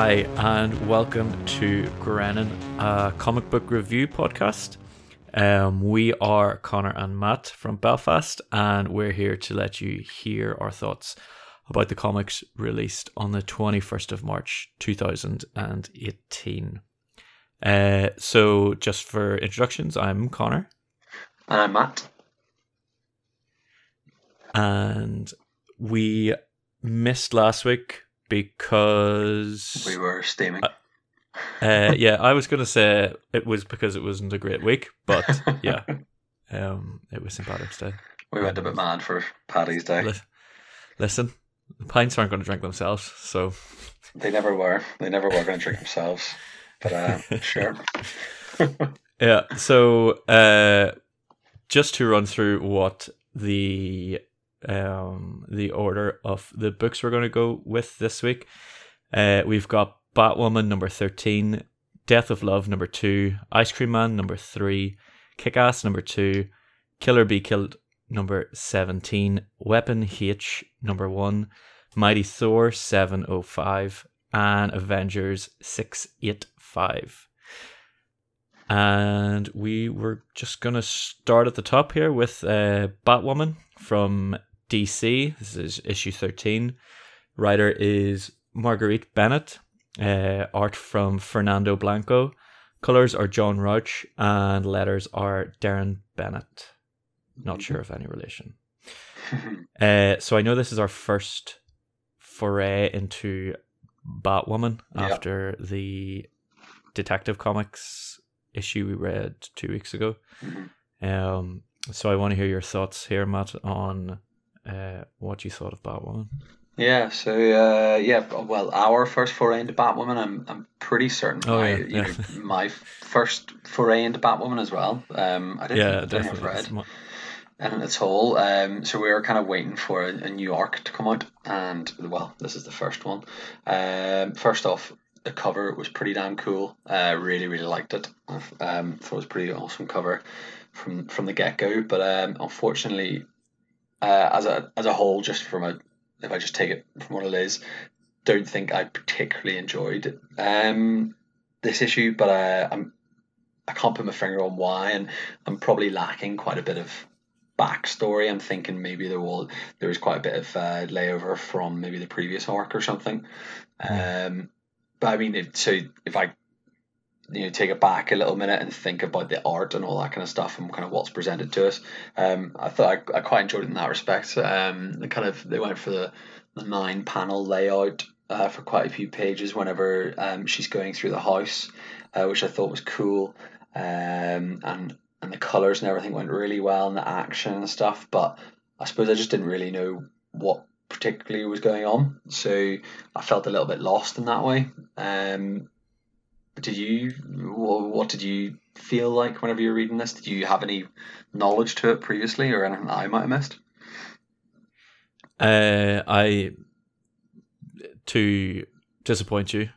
Hi, and welcome to Grennan, a comic book review podcast. Um, we are Connor and Matt from Belfast, and we're here to let you hear our thoughts about the comics released on the 21st of March 2018. Uh, so, just for introductions, I'm Connor. And I'm Matt. And we missed last week because we were steaming. Uh, uh, yeah, I was going to say it was because it wasn't a great week, but yeah, um, it was St. Patrick's Day. We went a bit mad for Paddy's Day. Listen, the pints aren't going to drink themselves, so they never were. They never were going to drink themselves. But uh, sure. yeah. So uh, just to run through what the um, the order of the books we're going to go with this week. Uh, we've got Batwoman number 13, Death of Love number 2, Ice Cream Man number 3, Kick Ass number 2, Kill or Be Killed number 17, Weapon H number 1, Mighty Thor 705, and Avengers 685. And we were just going to start at the top here with uh, Batwoman from DC. This is issue 13. Writer is Marguerite Bennett. Uh, art from Fernando Blanco. Colors are John Rauch, and letters are Deron Bennett. Not sure of any relation. uh, so I know this is our first foray into Batwoman after the Detective Comics issue we read two weeks ago. Mhm. Um, so I want to hear your thoughts here, Matt, on uh, what you thought of Batwoman. Yeah, so uh, yeah, well, our first foray into Batwoman, I'm I'm pretty certain Oh, my, yeah, you yeah. know, my first foray into Batwoman as well. Um, I didn't Yeah, I I've definitely. read It's and its whole. Um, so we were kind of waiting for a, a new arc to come out, and well, this is the first one. Um, first off, the cover was pretty damn cool. Uh, really, really liked it. Um, thought it was a pretty awesome cover from from the get go. But um, unfortunately, uh, as a as a whole, just from a if I just take it from what it is, don't think I particularly enjoyed um this issue. But uh, I'm I can't put my finger on why, and I'm probably lacking quite a bit of backstory. I'm thinking maybe there will there was quite a bit of uh, layover from maybe the previous arc or something. Um, but I mean, if, so if I you know take it back a little minute and think about the art and all that kind of stuff and kind of what's presented to us, um, I thought I, I quite enjoyed it in that respect. Um, they kind of they went for the, the nine panel layout. Uh, for quite a few pages, whenever um, she's going through the house, uh, which I thought was cool, um, and and the colors and everything went really well, and the action and stuff. But I suppose I just didn't really know what particularly was going on, so I felt a little bit lost in that way. Um, did you? What did you feel like whenever you were reading this? Did you have any knowledge to it previously, or anything that I might have missed? Uh, I to disappoint you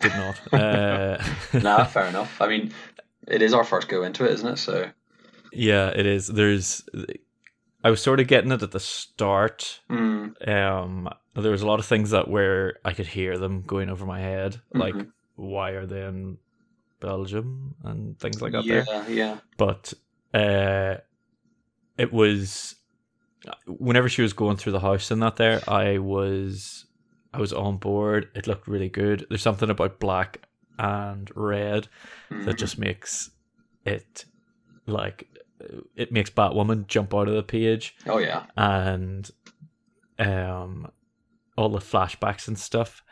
did not. Uh, nah, fair enough. I mean, it is our first go into it, isn't it? So yeah, it is. There's. I was sort of getting it at the start. mm, Um, there was a lot of things that where I could hear them going over my head, like Mhm. Why are they in Belgium and things like that. yeah, There, yeah, but uh, it was whenever she was going through the house and that there, I was I was on board. It looked really good. There's something about black and red that Mhm. just makes it like it makes Batwoman jump out of the page oh yeah, and um all the flashbacks and stuff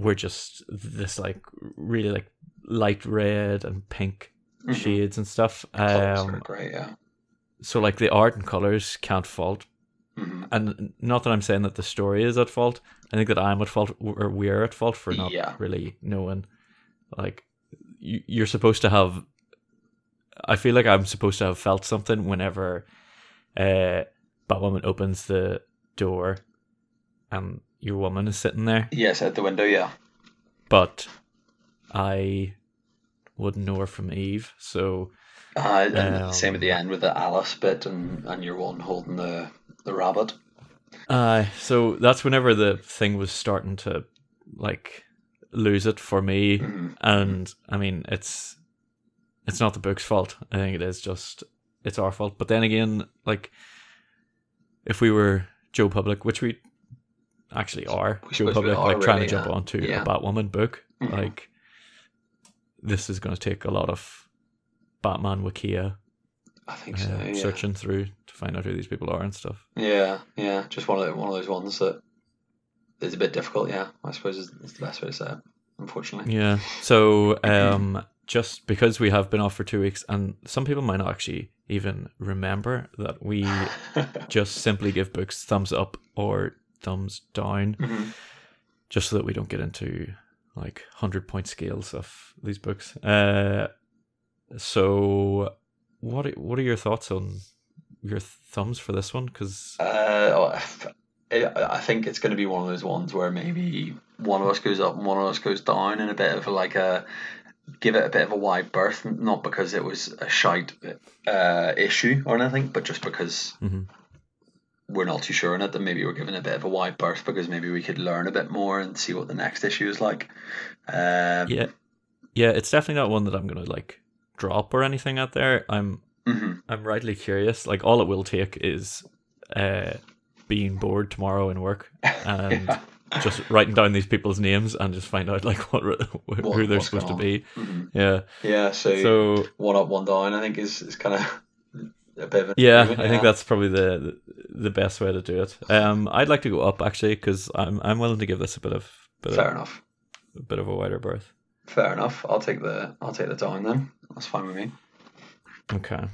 were just this like really like light red and pink Mhm. shades and stuff um great, yeah. so like the art and colors can't fault Mhm. and not that i'm saying that the story is at fault i think that i'm at fault or we're at fault for not Yeah. really knowing like you, you're supposed to have i feel like i'm supposed to have felt something whenever uh batwoman opens the door and your woman is sitting there Yes, at the window, yeah. but i wouldn't know her from eve so Uh, and same at the Um, end with the Alice bit and, and your one holding the, the rabbit. Uh, so that's whenever the thing was starting to like lose it for me, Mhm. and I mean it's it's not the book's fault. I think it is just it's our fault. But then again, like if we were Joe Public, which we actually are, Joe Public, are, like trying to really, jump yeah. onto Yeah. a Batwoman book, Mhm. like this is going to take a lot of Batman Wikia I think uh, so. Yeah. searching through to find out who these people are and stuff. yeah, yeah. Just one of the, one of those ones that is a bit difficult. Yeah, I suppose is, is the best way to say it. Unfortunately. Yeah. So, um, just because we have been off for two weeks, and some people might not actually even remember that we just simply give books thumbs up or thumbs down, Mhm. just so that we don't get into like hundred point scales of these books. Uh, so what are, what are your thoughts on your thumbs for this one? Because Uh, oh, I think it's going to be one of those ones where maybe one of us goes up and one of us goes down, and a bit of like a give it a bit of a wide berth, not because it was a shite uh, issue or anything, but just because Mhm. We're not too sure in it. That maybe we're giving a bit of a wide berth because maybe we could learn a bit more and see what the next issue is like. Um, yeah, yeah, it's definitely not one that I'm gonna like drop or anything out there. I'm mhm. I'm rightly curious. Like all it will take is uh, being bored tomorrow in work and Yeah. just writing down these people's names and just find out like what, who they're supposed to going be. Mhm. Yeah. Yeah. So, So one up, one down. I think is is kind of a bit of yeah, I think that's probably the the best way to do it. Um, I'd like to go up actually because I'm I'm willing to give this a bit of bit fair of, enough. a bit of a wider berth. Fair enough. I'll take the I'll take the down then. That's fine with me. Okay.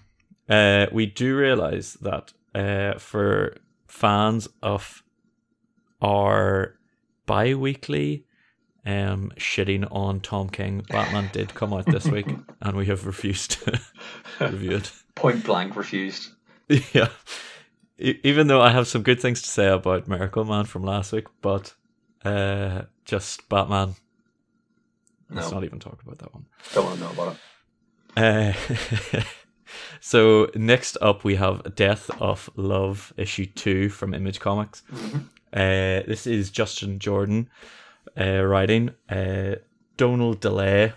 Uh, we do realize that uh, for fans of our bi-weekly um, shitting on Tom King, Batman did come out this week, and we have refused to review it. Point blank refused. yeah. E- Even though I have some good things to say about Miracle Man from last week, but uh, just Batman. Let's not even talk about that one. don't want to know about it. Uh, so next up we have Death of Love issue two from Image Comics. Uh, this is Justin Jordan uh, writing, uh, Donal DeLay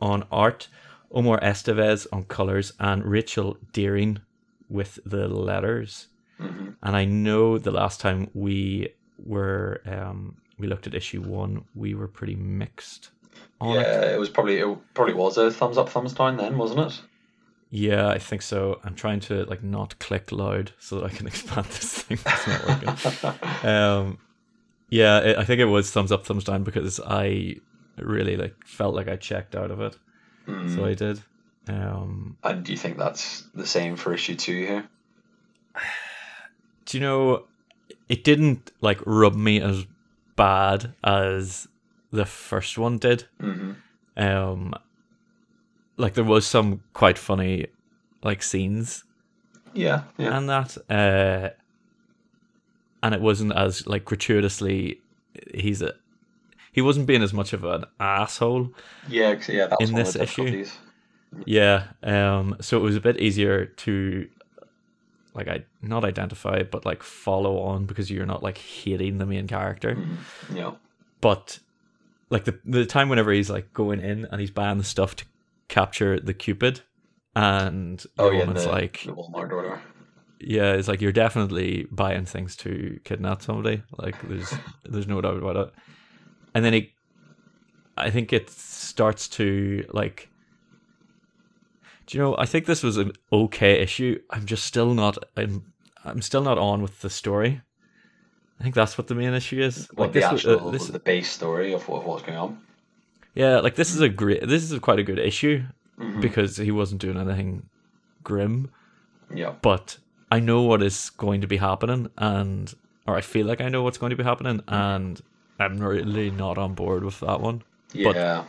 on art, Omar Estevez on colors, and Rachel Deering with the letters. Mhm. And I know the last time we were um, we looked at issue one, we were pretty mixed on it. Yeah, it was probably it probably was a thumbs up, thumbs down then, wasn't it? Yeah, I think so. I'm trying to like not click loud so that I can expand this thing. It's not working. um, yeah, it, I think it was thumbs up, thumbs down because I really like felt like I checked out of it, Mm. so I did. Um, and do you think that's the same for issue two here? do you know? It didn't like rub me as bad as the first one did. hmm Um, like there was some quite funny like scenes Yeah, yeah, and that uh and it wasn't as like gratuitously he's a he wasn't being as much of an asshole yeah, 'cause- yeah. That was in this issue? yeah um so it was a bit easier to like i not identify but like follow on because you're not like hating the main character Mhm. Yeah, but like the the time whenever he's like going in and he's buying the stuff to capture the cupid and oh yeah, woman's the, like the Walmart order yeah, it's like you're definitely buying things to kidnap somebody. Like there's there's no doubt about it. And then it, I think it starts to like. Do you know? I think this was an okay issue. I'm just still not. I'm I'm still not on with the story. I think that's what the main issue is. What Like the this, actual uh, this, the base story of, what- of what's going on. yeah, like this is a great. This is quite a good issue Mhm. because he wasn't doing anything grim. Yeah, but I know what is going to be happening, and or I feel like I know what's going to be happening, and I'm really not on board with that one. But- yeah.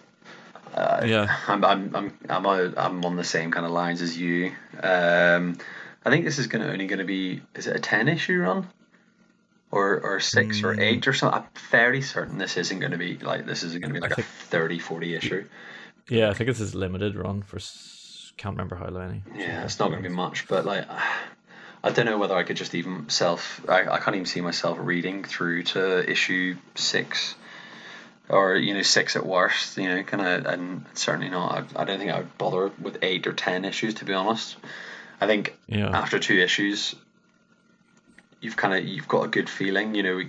Uh, Yeah. I'm I'm I'm I'm on, I'm on the same kind of lines as you. Um, I think this is gonna only gonna be is it a ten issue run, or or six or Mm. eight or something. I'm fairly certain this isn't gonna be like this isn't gonna be like a think- 30, 40 issue. Yeah, I think this is limited run for s- can't remember how many. Yeah, it's not gonna be much, but like. I don't know whether I could just even self. I, I can't even see myself reading through to issue six. or you know six at worst. You know, kind of, and certainly not. I, I don't think I would bother with eight or ten issues to be honest. I think Yeah. after two issues, you've kind of you've got a good feeling. You know,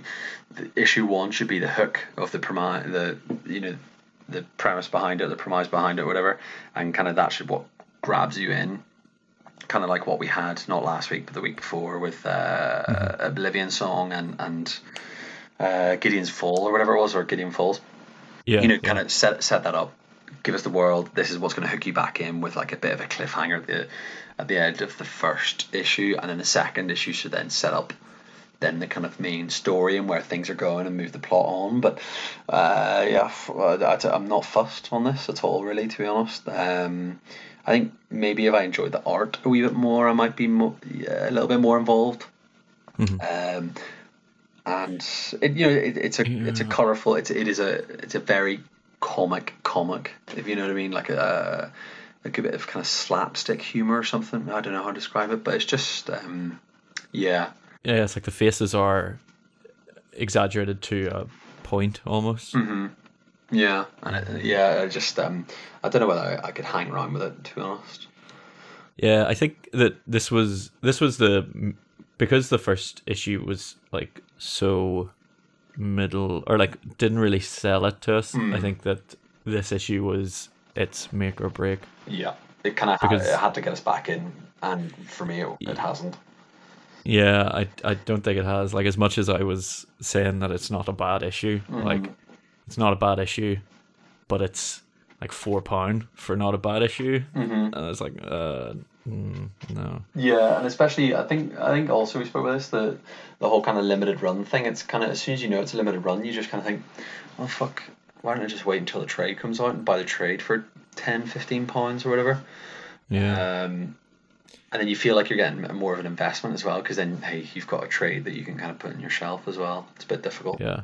the issue one should be the hook of the premise, the you know, the premise behind it, the premise behind it, whatever, and kind of that should what grabs you in. Kind of like what we had not last week but the week before with uh, Oblivion Song and and uh, Gideon's Fall or whatever it was or Gideon Falls Yeah. you know, yeah. kind of set set that up. Give us the world. This is what's going to hook you back in with like a bit of a cliffhanger at the at the end of the first issue, and then the second issue should then set up then the kind of main story and where things are going and move the plot on. But uh, yeah, uh, I- I'm not fussed on this at all, really, to be honest. Um, I think maybe if I enjoyed the art a wee bit more, I might be mo- yeah, a little bit more involved. Um, and it, you know, it, it's a it's a colorful. It's it is a it's a very comic comic, if you know what I mean, like a like a bit of kind of slapstick humor or something. I don't know how to describe it, but it's just um, yeah, yeah, it's like the faces are exaggerated to a point almost. Mm-hmm. yeah, and it, yeah. I just um, I don't know whether I, I could hang around with it to be honest. Yeah, I think that this was this was the because the first issue was like so middle or like didn't really sell it to us. I think that this issue was its make or break. Yeah, it kind of had, it had to get us back in, and for me, it, it hasn't. Yeah, I I don't think it has. Like as much as I was saying that it's not a bad issue, like it's not a bad issue, but it's like four pound for not a bad issue, and it's like uh mm, no. Yeah, and especially I think I think also we spoke about this the the whole kind of limited run thing. It's kind of as soon as you know it's a limited run, you just kind of think, oh fuck, why don't I just wait until the trade comes out and buy the trade for 10, 15 pounds or whatever. Yeah. Um, and then you feel like you're getting more of an investment as well because then hey you've got a trade that you can kind of put on your shelf as well. It's a bit difficult. yeah.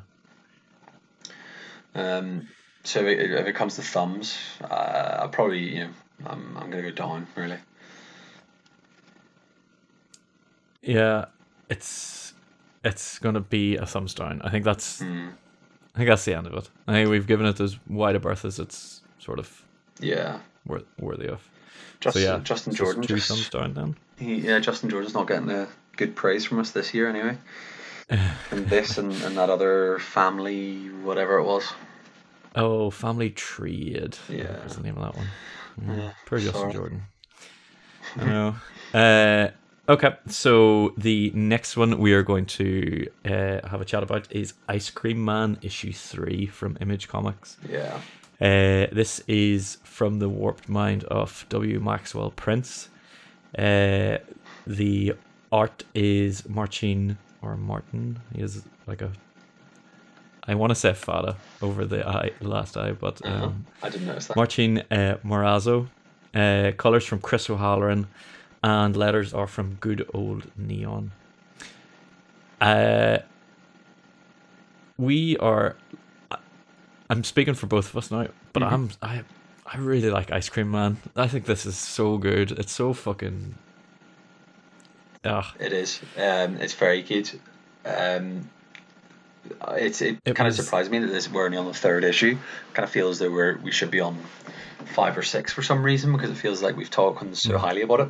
Um, so if it, if it comes to thumbs, uh, I'll probably you know I'm I'm gonna go down really. Yeah, it's it's gonna be a thumbs down. I think that's Hmm. I think that's the end of it. I think we've given it as wide a berth as it's sort of Yeah. wor- worthy of. Justin, so yeah, Justin Jordan two just, thumbs down then. He, yeah, Justin Jordan's not getting a good praise from us this year anyway. and this and, and that other family, whatever it was. Oh, Family Trade. Yeah. What's the name of that one? Mm, Yeah, Poor Justin sorry. Jordan. I know. Uh, okay, so the next one we are going to uh, have a chat about is Ice Cream Man issue three from Image Comics. Yeah. Uh, this is from the warped mind of W. Maxwell Prince. Uh, the art is Marcin or Martin. He is like a. I want to say Fada over the eye, last eye, but Uh-huh. um, I didn't notice that. Marcin uh, Morazzo. Uh, colors from Chris O'Halloran, and letters are from Good Old Neon. Uh, we are. I- I'm speaking for both of us now, but Mhm. I'm I I really like Ice Cream Man. I think this is so good. It's so fucking. Ah, It is. Um, it's very good. Um, it's it, It kind was- of surprised me that this we're only on the third issue. Kind of feels that we're we should be on five or six for some reason because it feels like we've talked so Mm. highly about it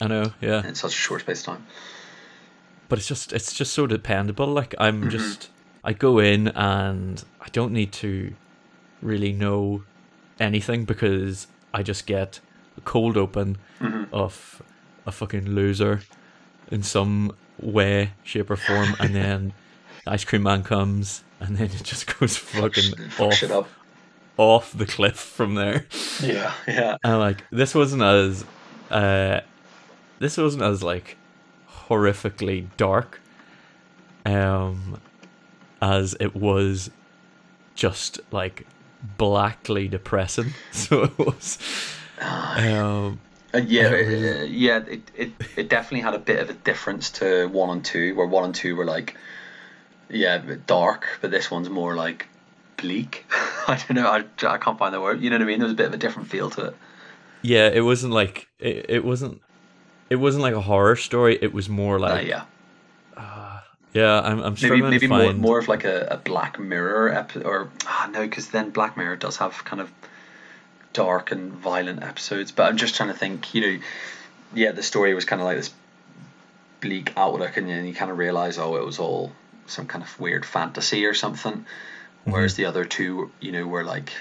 I know, yeah. in such a short space of time. but it's just it's just so dependable like i'm just i go in and i don't need to really know anything because i just get a cold open of a fucking loser in some way shape or form and then ice cream man comes and then it just goes fucking Fuck off, off the cliff from there. Yeah, yeah. and like this wasn't as uh this wasn't as like horrifically dark. Um as it was just like blackly depressing so it was um Uh, yeah, It uh, yeah. It, it it definitely had a bit of a difference to one and two, where one and two were like, yeah, dark, but this one's more like bleak. I don't know. I, I can't find the word. You know what I mean? There was a bit of a different feel to it. yeah it wasn't like it, it wasn't it wasn't like a horror story it was more Uh, like yeah, Yeah, I'm, I'm Maybe maybe more, more of like a, a Black Mirror episode, or ah, no, because then Black Mirror does have kind of dark and violent episodes. But I'm just trying to think, you know, yeah, the story was kind of like this bleak outlook, and then you kind of realize, oh, it was all some kind of weird fantasy or something. Whereas the other two, you know, were like,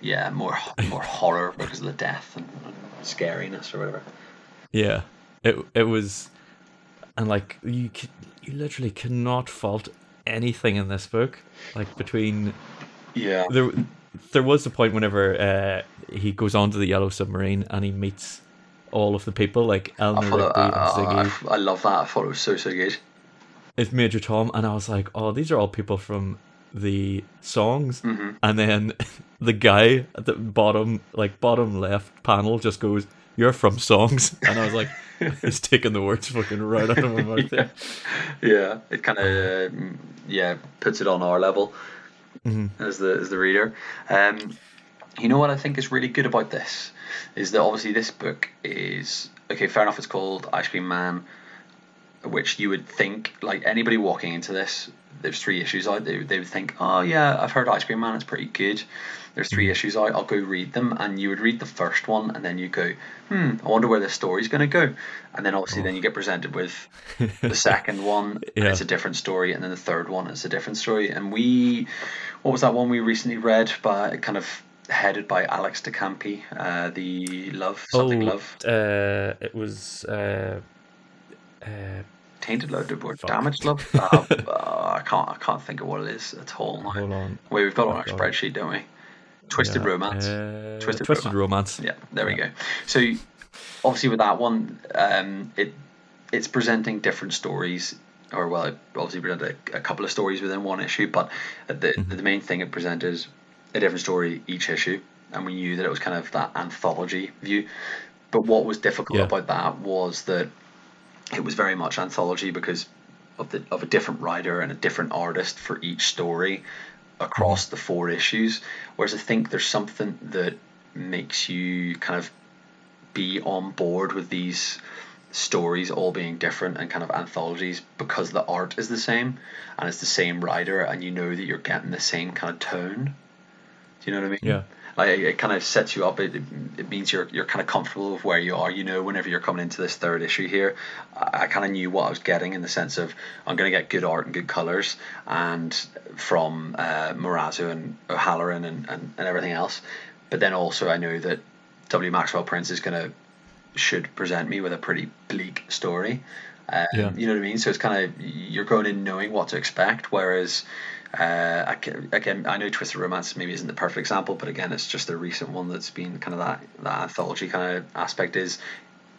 yeah, more more horror because of the death and, and scariness or whatever. Yeah, it it was, and like you could, you literally cannot fault anything in this book. Like between Yeah. there, there was a point whenever uh, he goes onto the yellow submarine and he meets all of the people like I, Eleanor thought, Rigby uh, and Ziggy. I, I love that. I thought it was so so good. It's Major Tom, and I was like, oh, these are all people from the songs. Mhm. And then the guy at the bottom, like bottom left panel, just goes, "You're from songs," and I was like, he's taking the words fucking right out of my mouth. yeah, yeah. It kind of uh, yeah puts it on our level Mhm. as the as the reader. Um, you know what I think is really good about this is that obviously this book is okay. Fair enough. It's called Ice Cream Man, which you would think like anybody walking into this. There's three issues out. They, they would think, oh yeah, I've heard Ice Cream Man. It's pretty good. There's three issues out. I'll go read them, and you would read the first one, and then you go, hmm, I wonder where this story's going to go. And then obviously, then you get presented with the second one, Yeah. it's a different story, and then the third one is a different story. And we, what was that one we recently read by kind of headed by Alex de Campi, uh, the Love something Love, uh, it was. Uh, uh, Tainted Love, or. Damaged Love. Uh, uh, I can't I can't think of what it is at all. hold on. Wait, we've got it on Oh, our God. spreadsheet, don't we? Twisted Yeah, Romance. uh, Twisted Twisted, Romance. Yeah, there we go. So obviously with that one, um, it it's presenting different stories, or well, it obviously presented a, a couple of stories within one issue, but the the main thing it presented is a different story each issue, and we knew that it was kind of that anthology view. But what was difficult Yeah. about that was that it was very much anthology because of the of a different writer and a different artist for each story across the four issues. Whereas I think there's something that makes you kind of be on board with these stories all being different and kind of anthologies because the art is the same and it's the same writer and you know that you're getting the same kind of tone. Do you know what I mean? Yeah. Like it, kind of sets you up. It, it, means you're you're kind of comfortable with where you are. You know, whenever you're coming into this third issue here, I, I kind of knew what I was getting in the sense of I'm going to get good art and good colors, and from uh, Morazzo and O'Halloran and, and, and everything else. But then also I knew that W. Maxwell Prince is going to should present me with a pretty bleak story. Um, Yeah. You know what I mean? So it's kind of you're going in knowing what to expect, whereas uh, I ca- again I know Twisted Romance maybe isn't the perfect example, but again it's just a recent one that's been kind of that that anthology kind of aspect is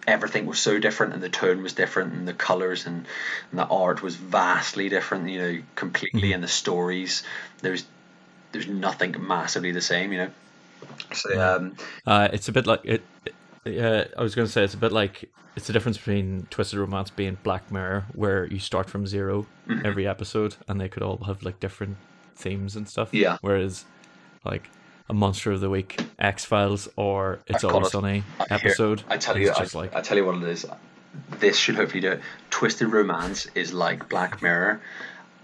everything was so different and the tone was different and the colors and, and the art was vastly different you know completely and the stories there's there's nothing massively the same you know so um Uh, it's a bit like it. Yeah, I was going to say it's a bit like it's the difference between Twisted Romance being Black Mirror, where you start from 0 Mm-hmm. every episode, and they could all have like different themes and stuff. Yeah. Whereas, like a Monster of the Week, X Files, or It's it. Sunny episode, I tell you, I, like I tell you what it is. This should hopefully do it. Twisted Romance is like Black Mirror,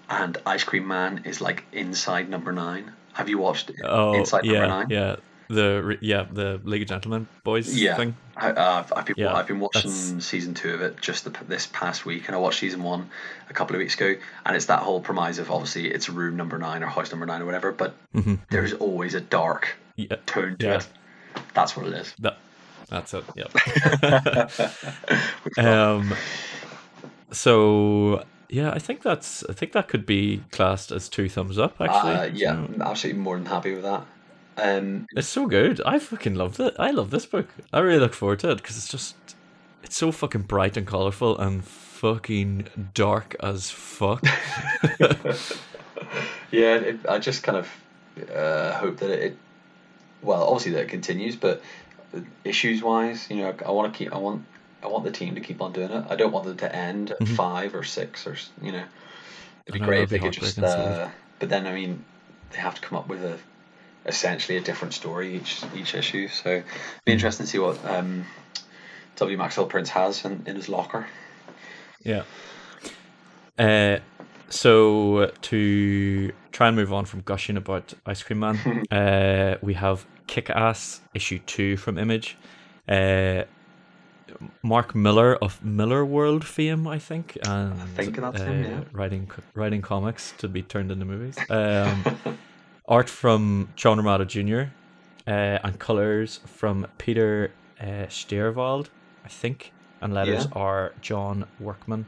and Ice Cream Man is like Inside Number Nine. Have you watched oh Inside Number yeah Nine? yeah the yeah the League of Gentlemen boys Yeah. thing. I, uh, I've, I've been, Yeah, I've been watching that's- season two of it just the, this past week, and I watched season one a couple of weeks ago, and it's that whole premise of obviously it's room number nine or house number nine or whatever, but Mhm. there's always a dark Yeah, tone to Yeah. it. That's what it is. that that's it. Yep. um so yeah i think that's i think that could be classed as two thumbs up actually Uh, yeah, So, I'm absolutely more than happy with that. Um, it's so good. I fucking loved it i love this book. I really look forward to it because it's just it's so fucking bright and colorful and fucking dark as fuck. Yeah, it, I just kind of uh, hope that it, well, obviously that it continues, but issues wise, you know, I, want to keep, I want, I want the team to keep on doing it. I don't want them to end at five or six or you know, it'd be I know, great if they could just. Uh, but then I mean, they have to come up with a essentially a different story each each issue. So it'd be interesting to see what um, W. Maxwell Prince has in, in his locker. Yeah. Uh, so to try and move on from gushing about Ice Cream Man, uh, we have Kick Ass issue two from Image. Uh, Mark Millar of Millarworld fame, I think, and I think that's him, yeah. writing writing comics to be turned into movies. Um, art from John Romita Jr. Uh, and colors from Peter uh, Steigerwald, I think, and letters Yeah. are John Workman.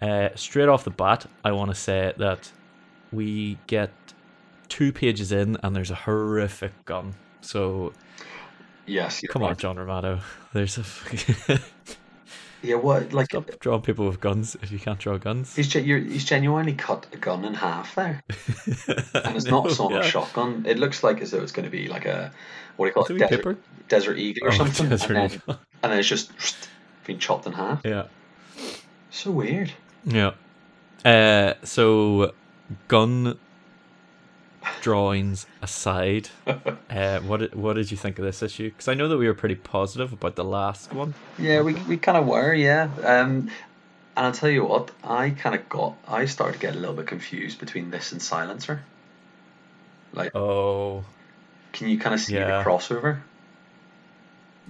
Uh, straight off the bat, I want to say that we get two pages in, and there's a horrific gun. So Yes. come on. John Romano. There's a Yeah. What? Like stop drawing people with guns if you can't draw guns. he's he's genuinely cut a gun in half there, and it's not No, so much yeah. shotgun. It looks like as though it's going to be like a what do you call It's it? Desert, paper. desert eagle or Oh, something, and, then, and then it's just being chopped in half. Yeah. So weird. Yeah. Uh, so, gun drawings aside, uh, what did, what did you think of this issue? Because I know that we were pretty positive about the last one. Yeah, we, we kind of were, yeah. Um, and I'll tell you what, I kind of got, I started to get a little bit confused between this and Silencer. Like, Oh, can you kind of see Yeah. the crossover?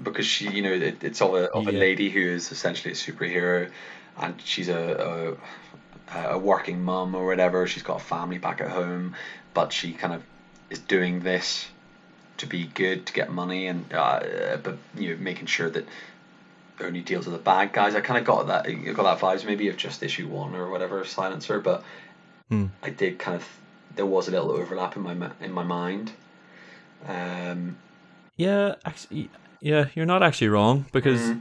Because she, you know, it, it's of a of a Yeah. lady who is essentially a superhero, and she's a a, a working mum or whatever. She's got a family back at home, but she kind of is doing this to be good to get money and uh, but you know making sure that only deals with the bad guys. I kind of got that I got that vibes maybe of just issue one or whatever Silencer, but Hmm. I did kind of there was a little overlap in my in my mind. Um, yeah. Actually, yeah, you're not actually wrong because Mhm.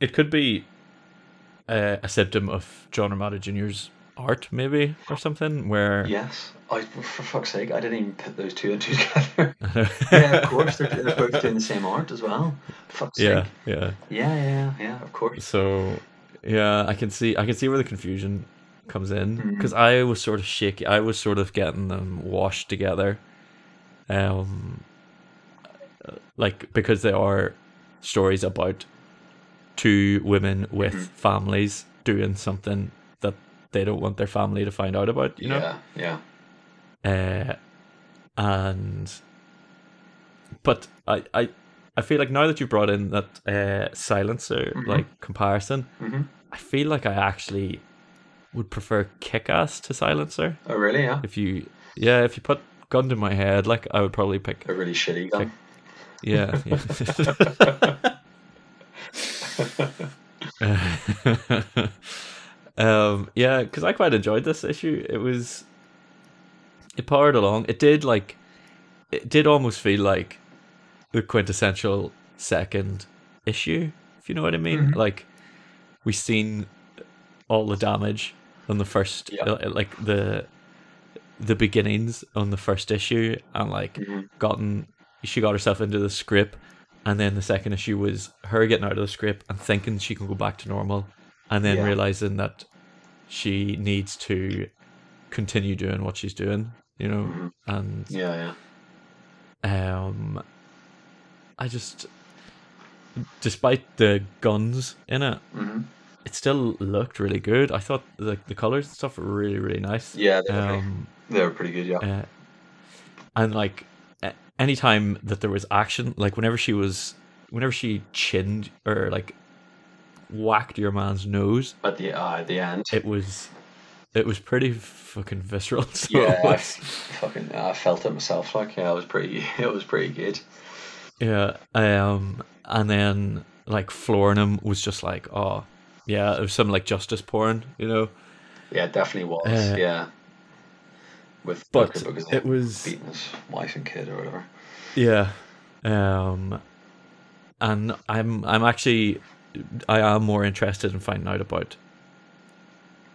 it could be uh, a symptom of John Romita Jr.'s art, maybe or something. Where yes, I for fuck's sake, I didn't even put those two and two together. yeah, of course they're, they're both doing the same art as well. Fuck's yeah, sake. yeah. Yeah, yeah, yeah, of course. So yeah, I can see I can see where the confusion comes in because I was sort of shaky. I was sort of getting them washed together, um, like because they are stories about two women with Mhm. families doing something they don't want their family to find out about. You know, yeah, yeah. uh, and but I I. I feel like now that you brought in that uh, silencer Mhm. like comparison, hmm I feel like I actually would prefer Kick-Ass to Silencer. Oh, really? Yeah. If you, yeah, if you put gun to my head, like I would probably pick, A really shitty gun. yeah, yeah. um, yeah, because I quite enjoyed this issue. It was, it powered along. It did like, it did almost feel like the quintessential second issue, if you know what I mean. Mhm. Like, we seen all the damage on the first, Yeah. uh, like the the beginnings on the first issue, and like Mhm. gotten she got herself into the script, and then the second issue was her getting out of the script and thinking she can go back to normal, and then Yeah. realizing that she needs to continue doing what she's doing, you know, Mhm. and Yeah, yeah. um, I just, despite the guns in it, hmm it still looked really good. I thought the the colors and stuff were really really nice. Yeah, they were, pretty, Um, they were pretty good. Yeah. uh, and like anytime that there was action, like whenever she was, whenever she chinned or like whacked your man's nose, At the uh, at the end. it was, it was pretty fucking visceral. So yeah, I fucking I felt it myself. Like, yeah, it was pretty. It was pretty good. Yeah. Um, and then like flooring him was just like, oh, yeah, it was some like justice porn, you know. Yeah, it definitely was. Uh, yeah. With But because it was, beating his wife and kid or whatever. yeah. Um, and I'm I'm actually I am more interested in finding out about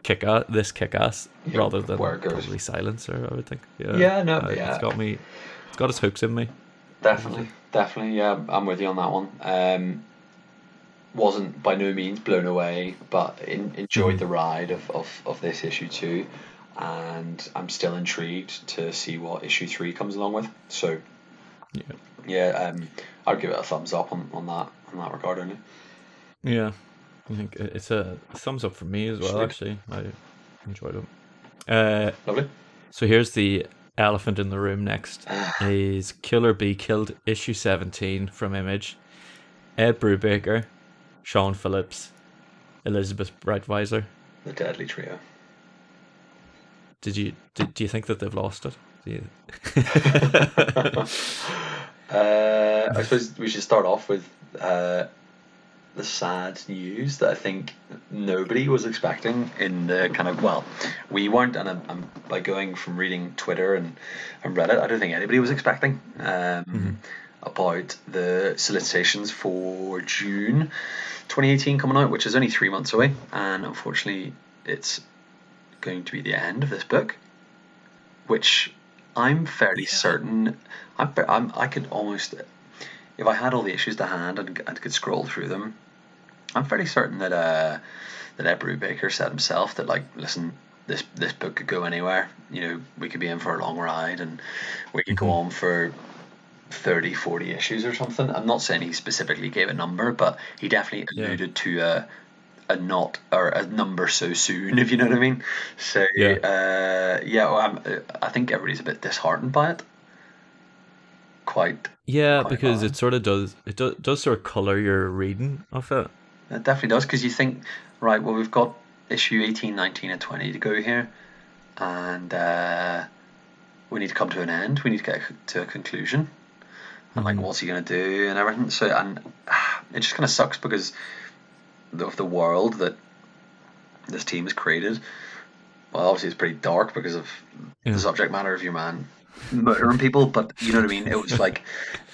kick ass this kick ass Yeah, rather than goes. probably silencer. I would think. Yeah. Yeah, no, Uh, yeah. It's got me. It's got its hooks in me. Definitely, definitely. Yeah, I'm with you on that one. Um, wasn't by no means blown away, but in, enjoyed Mhm. the ride of, of, of this issue too, and I'm still intrigued to see what issue three comes along with. So, Yeah. yeah, um, I'd give it a thumbs up on, on that on that regard only. Yeah. I think it's a thumbs up for me as well. Actually, I enjoyed it. Uh, Lovely. so here's the elephant in the room. Next is Kill or Be Killed issue seventeen from Image. Ed Brubaker, Sean Phillips, Elizabeth Breitweiser. The Deadly Trio. Did you did, do you think that they've lost it? Do. Uh, I suppose we should start off with uh, the sad news that I think nobody was expecting in the kind of well, we weren't, and I'm, I'm by going from reading Twitter and, and Reddit, I don't think anybody was expecting um, about the solicitations for June 2018 coming out, which is only three months away, and unfortunately, it's going to be the end of this book, which I'm fairly certain. I'm, I'm I could almost, if I had all the issues to hand and, and could scroll through them, I'm fairly certain that uh that Ed Brubaker said himself that like listen. This, this book could go anywhere. You know, we could be in for a long ride and we could go on for 30, 40 issues or something. I'm not saying he specifically gave a number, but he definitely Yeah. alluded to a, a not or a number so soon, if you know what I mean. So Yeah. uh, yeah, well, I'm, I think everybody's a bit disheartened by it. Quite, yeah, Quite because odd. it sort of does it do, does sort of color your reading of it. It definitely does because you think, right, well, we've got issue 18, 19, and 20 to go here, and uh, we need to come to an end. We need to get to a conclusion. And like, Mhm. what's he gonna do and everything. So and it just kind of sucks because of the world that this team has created. Well, obviously it's pretty dark because of Yeah. the subject matter of your man murdering people, but you know what I mean. It was like,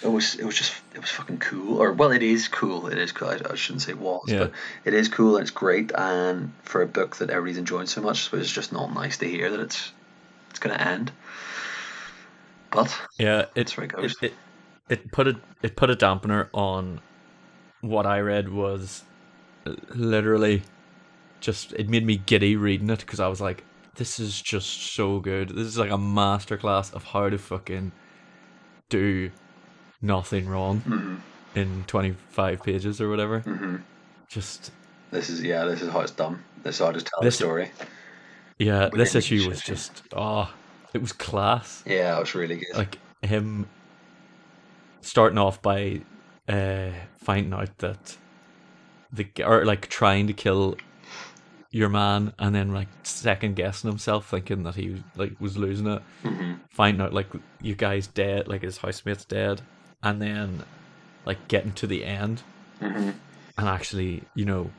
it was it was just it was fucking cool. Or well, it is cool. It is cool. I, I shouldn't say was, Yeah. but it is cool and it's great. And for a book that everybody's enjoying so much, so it's just not nice to hear that it's it's gonna end. But Yeah, it it goes. It, it, it put a it put a dampener on what I read was uh, literally just it made me giddy reading it because I was like, this is just so good. This is like a masterclass of how to fucking do nothing wrong mhm, in twenty five pages or whatever. mhm. Just this is yeah, this is how it's done. This is how to tell This- the story. yeah, We this issue was just oh, it was class. Yeah, it was really good. like him starting off by uh finding out that the or like trying to kill your man and then like second guessing himself thinking that he like was losing it hmm finding out like you guys dead like his housemate's dead and then like getting to the end hmm and actually you know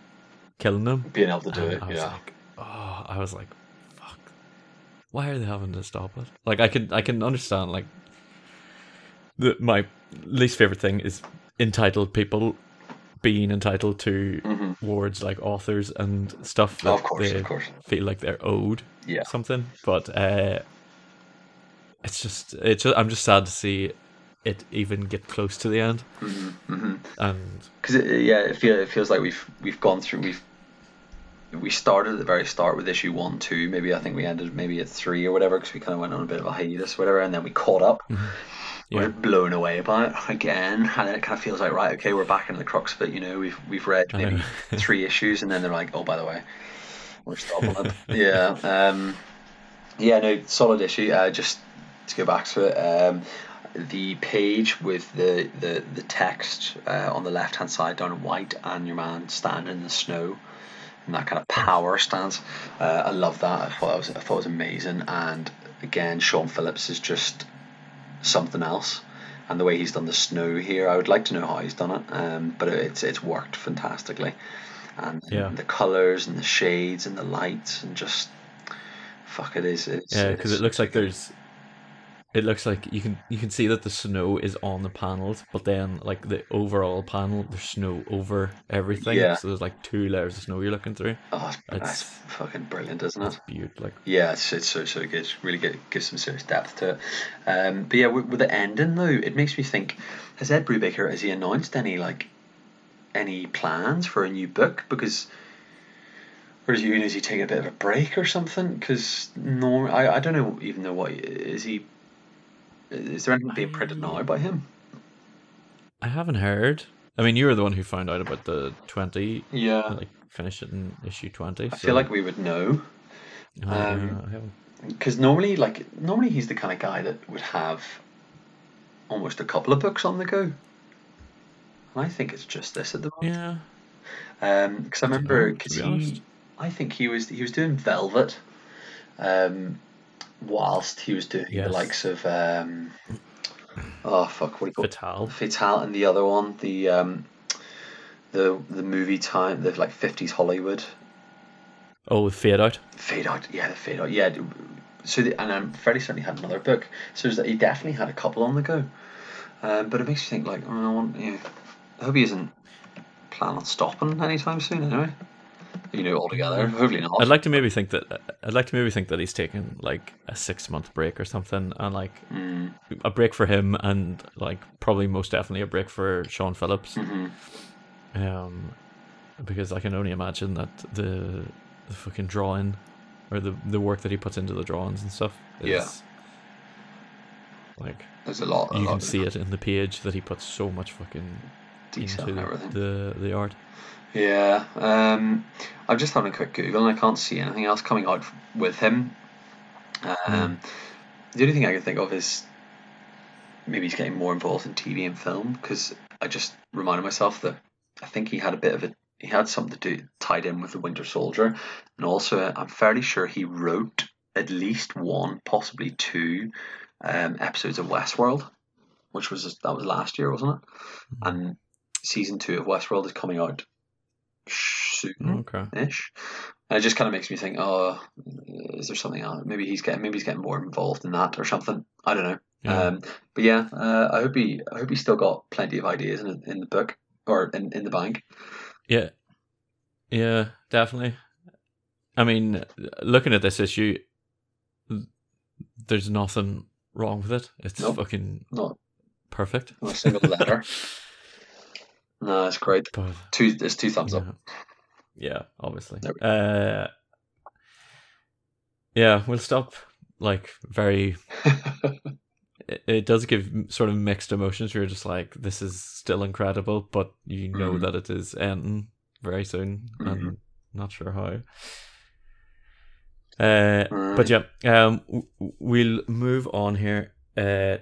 killing them Being able to do and it, I was yeah. like, oh, I was like, fuck. Why are they having to stop it? Like, I can, I can understand. Like, the my least favorite thing is entitled people being entitled to hmm awards like authors and stuff that Of course, they of course. feel like they're owed Yeah. something. But uh, it's just, it's just, I'm just sad to see it even get close to the end. hmm hmm And because it, yeah, it, feel, it feels like we've we've gone through we've we started at the very start with issue one, two. Maybe I think we ended maybe at three or whatever because we kind of went on a bit of a hiatus, whatever, and then we caught up. Yeah. We're blown away by it again, and then it kind of feels like right, okay, we're back into the crux of it. You know, we've we've read maybe three issues, and then they're like, oh, by the way, we're stopping yeah, um, yeah, no, solid issue. Uh, just to go back to it, um, the page with the the the text uh, on the left hand side down in white, and your man standing in the snow. And that kind of power stance, uh, I love that. I thought it was, I thought it was amazing. And again, Sean Phillips is just something else. And the way he's done the snow here, I would like to know how he's done it. Um, but it's it's worked fantastically, and Yeah. the colors and the shades and the lights and just fuck it is. It's, Yeah, because it looks like there's. It looks like you can you can see that the snow is on the panels, but then like the overall panel, there's snow over everything. Yeah. So there's like two layers of snow you're looking through. oh, it's, that's fucking brilliant, isn't it? It's beautiful. Like Yeah, it's, it's so so good. It's really good. Gives some serious depth to it. Um, but yeah, with, with the ending though, it makes me think: Has Ed Brubaker has he announced any like any plans for a new book? Because or is he is he taking a bit of a break or something? Because no, I, I don't know even know what is he. Is there anything being printed now by him? I haven't heard. I mean, you were the one who found out about the twenty, Yeah, like finish it in issue twenty. I feel like we would know. Uh, Um, I haven't- Because normally, like normally, he's the kind of guy that would have almost a couple of books on the go. And I think it's just this at the moment. yeah. Because I I remember, because be he. I think he was he was doing Velvet, um, whilst he was doing Yes. the likes of um, oh fuck, what do you call? Fatale. Fatale and the other one, the um, the the movie time, the like fifties Hollywood Oh, with Fade Out. fade out. Yeah, the fade out. Yeah. So the, and I'm fairly certain he had another book. So that he definitely had a couple on the go. Um, but it makes you think like, oh, I want, yeah, I hope he isn't planning on stopping anytime soon. Anyway, you know, altogether. Hopefully not. I'd like to maybe think that I'd like to maybe think that he's taken like a six month break or something, and like Mm, a break for him, and like probably most definitely a break for Sean Phillips. mhm. Um, because I can only imagine that the the fucking drawing or the the work that he puts into the drawings and stuff is Yeah. like There's a lot. A you lot can see it in the page that he puts so much fucking into everything. the the art. Yeah, um, I'm just having a quick Google and I can't see anything else coming out with him. Um, The only thing I can think of is maybe he's getting more involved in TV and film because I just reminded myself that I think he had a bit of a he had something to do tied in with the Winter Soldier, and also I'm fairly sure he wrote at least one, possibly two, um, episodes of Westworld, which was that was last year, wasn't it? And season two of Westworld is coming out soon Okay. ish. And it just kind of makes me think, oh, is there something else? Maybe he's getting maybe he's getting more involved in that or something. I don't know. Yeah. Um, but yeah, uh, I hope he I hope he's still got plenty of ideas in in the book or in, in the bank. Yeah. Yeah, definitely. I mean, looking at this issue, there's nothing wrong with it. It's Nope. fucking Not, perfect. not a single letter. no, it's great. But Two, there's two thumbs up. yeah, yeah obviously. Uh, yeah, we'll stop. Like very, it, it does give sort of mixed emotions. You're just like, this is still incredible, but you know Mhm. that it is ending very soon, Mhm. and not sure how. Uh, but yeah, um, w- we'll move on here. Uh,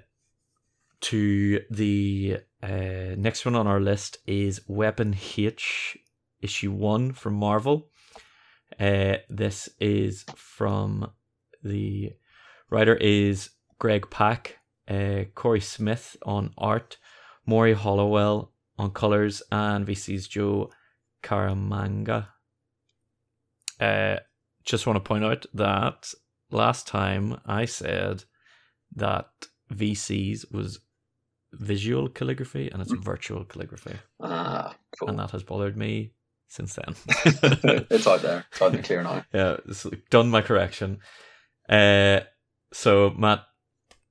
to the uh next one on our list is Weapon H issue one from Marvel. Uh, this is from the writer is Greg Pak, uh, Cory Smith on art, Morry Hollowell on colors, and VC's Joe Caramagna. Uh, just want to point out that last time I said that VC's was visual calligraphy and it's virtual calligraphy, Ah, cool. and that has bothered me since then. it's out there. It's out there clear now. yeah, it's done my correction. Uh, so Matt,